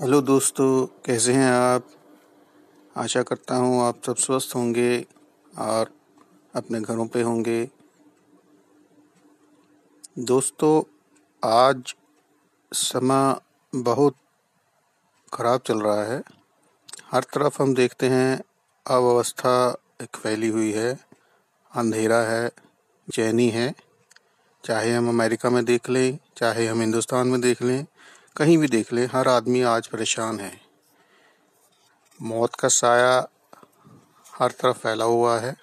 Hello दोस्तों, कैसे हैं आप? आशा करता हूँ आप सब स्वस्थ होंगे और अपने घरों पे होंगे। दोस्तों, आज समय बहुत ख़राब चल रहा है। हर तरफ़ हम देखते हैं, अव्यवस्था एक फैली हुई है, अंधेरा है चैनी है। चाहे हम अमेरिका में देख लें, चाहे हम हिंदुस्तान में देख लें कहीं भी देख लें, हर आदमी आज परेशान है। मौत का साया हर तरफ़ फैला हुआ है।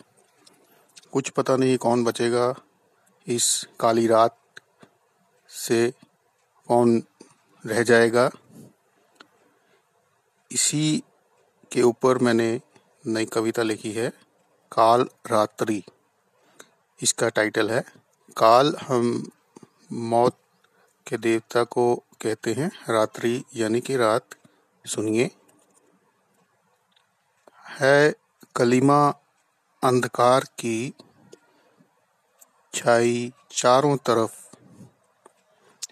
कुछ पता नहीं कौन बचेगा इस काली रात से, कौन रह जाएगा। इसी के ऊपर मैंने नई कविता लिखी है, काल रात्रि। इसका टाइटल है, काल हम मौत के देवता को कहते हैं रात्रि, यानी कि रात। सुनिए। है कलिमा अंधकार की छाई चारों तरफ़।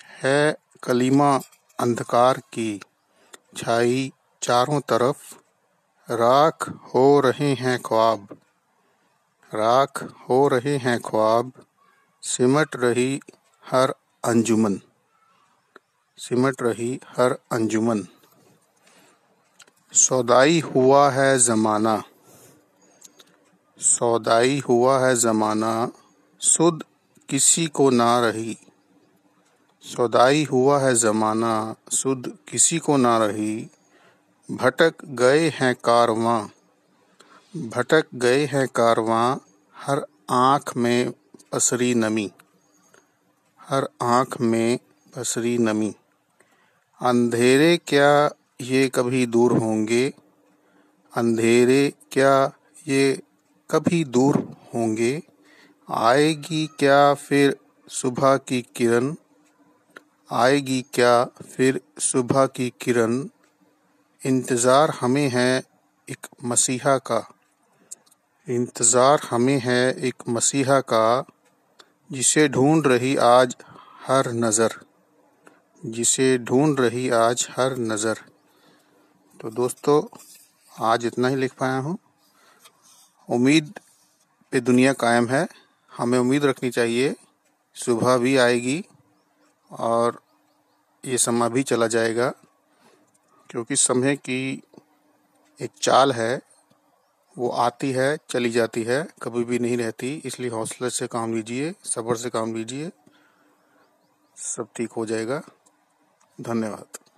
है कलिमा अंधकार की छाई चारों तरफ़। राख हो रहे हैं ख्वाब। राख हो रहे हैं ख्वाब। सिमट रही हर अंजुमन। सिमट रही हर अंजुमन। सौदाई हुआ है जमाना। सौदाई हुआ है जमाना। सुद किसी को ना रही। सौदाई हुआ है जमाना। सुद किसी को ना रही। भटक गए हैं कारवां। भटक गए हैं कारवां। हर आँख में पसरी नमी। हर आँख में पसरी नमी। अंधेरे क्या ये कभी दूर होंगे? अंधेरे क्या ये कभी दूर होंगे? आएगी क्या फिर सुबह की किरण? आएगी क्या फिर सुबह की किरण? इंतज़ार हमें है एक मसीहा का। इंतज़ार हमें है एक मसीहा का, जिसे ढूंढ रही आज हर नज़र। जिसे ढूंढ रही आज हर नज़र। तो दोस्तों, आज इतना ही लिख पाया हूँ। उम्मीद पे दुनिया कायम है। हमें उम्मीद रखनी चाहिए, सुबह भी आएगी और ये समय भी चला जाएगा, क्योंकि समय की एक चाल है, वो आती है, चली जाती है, कभी भी नहीं रहती। इसलिए हौसले से काम लीजिए, सब्र से काम लीजिए, सब ठीक हो जाएगा। धन्यवाद।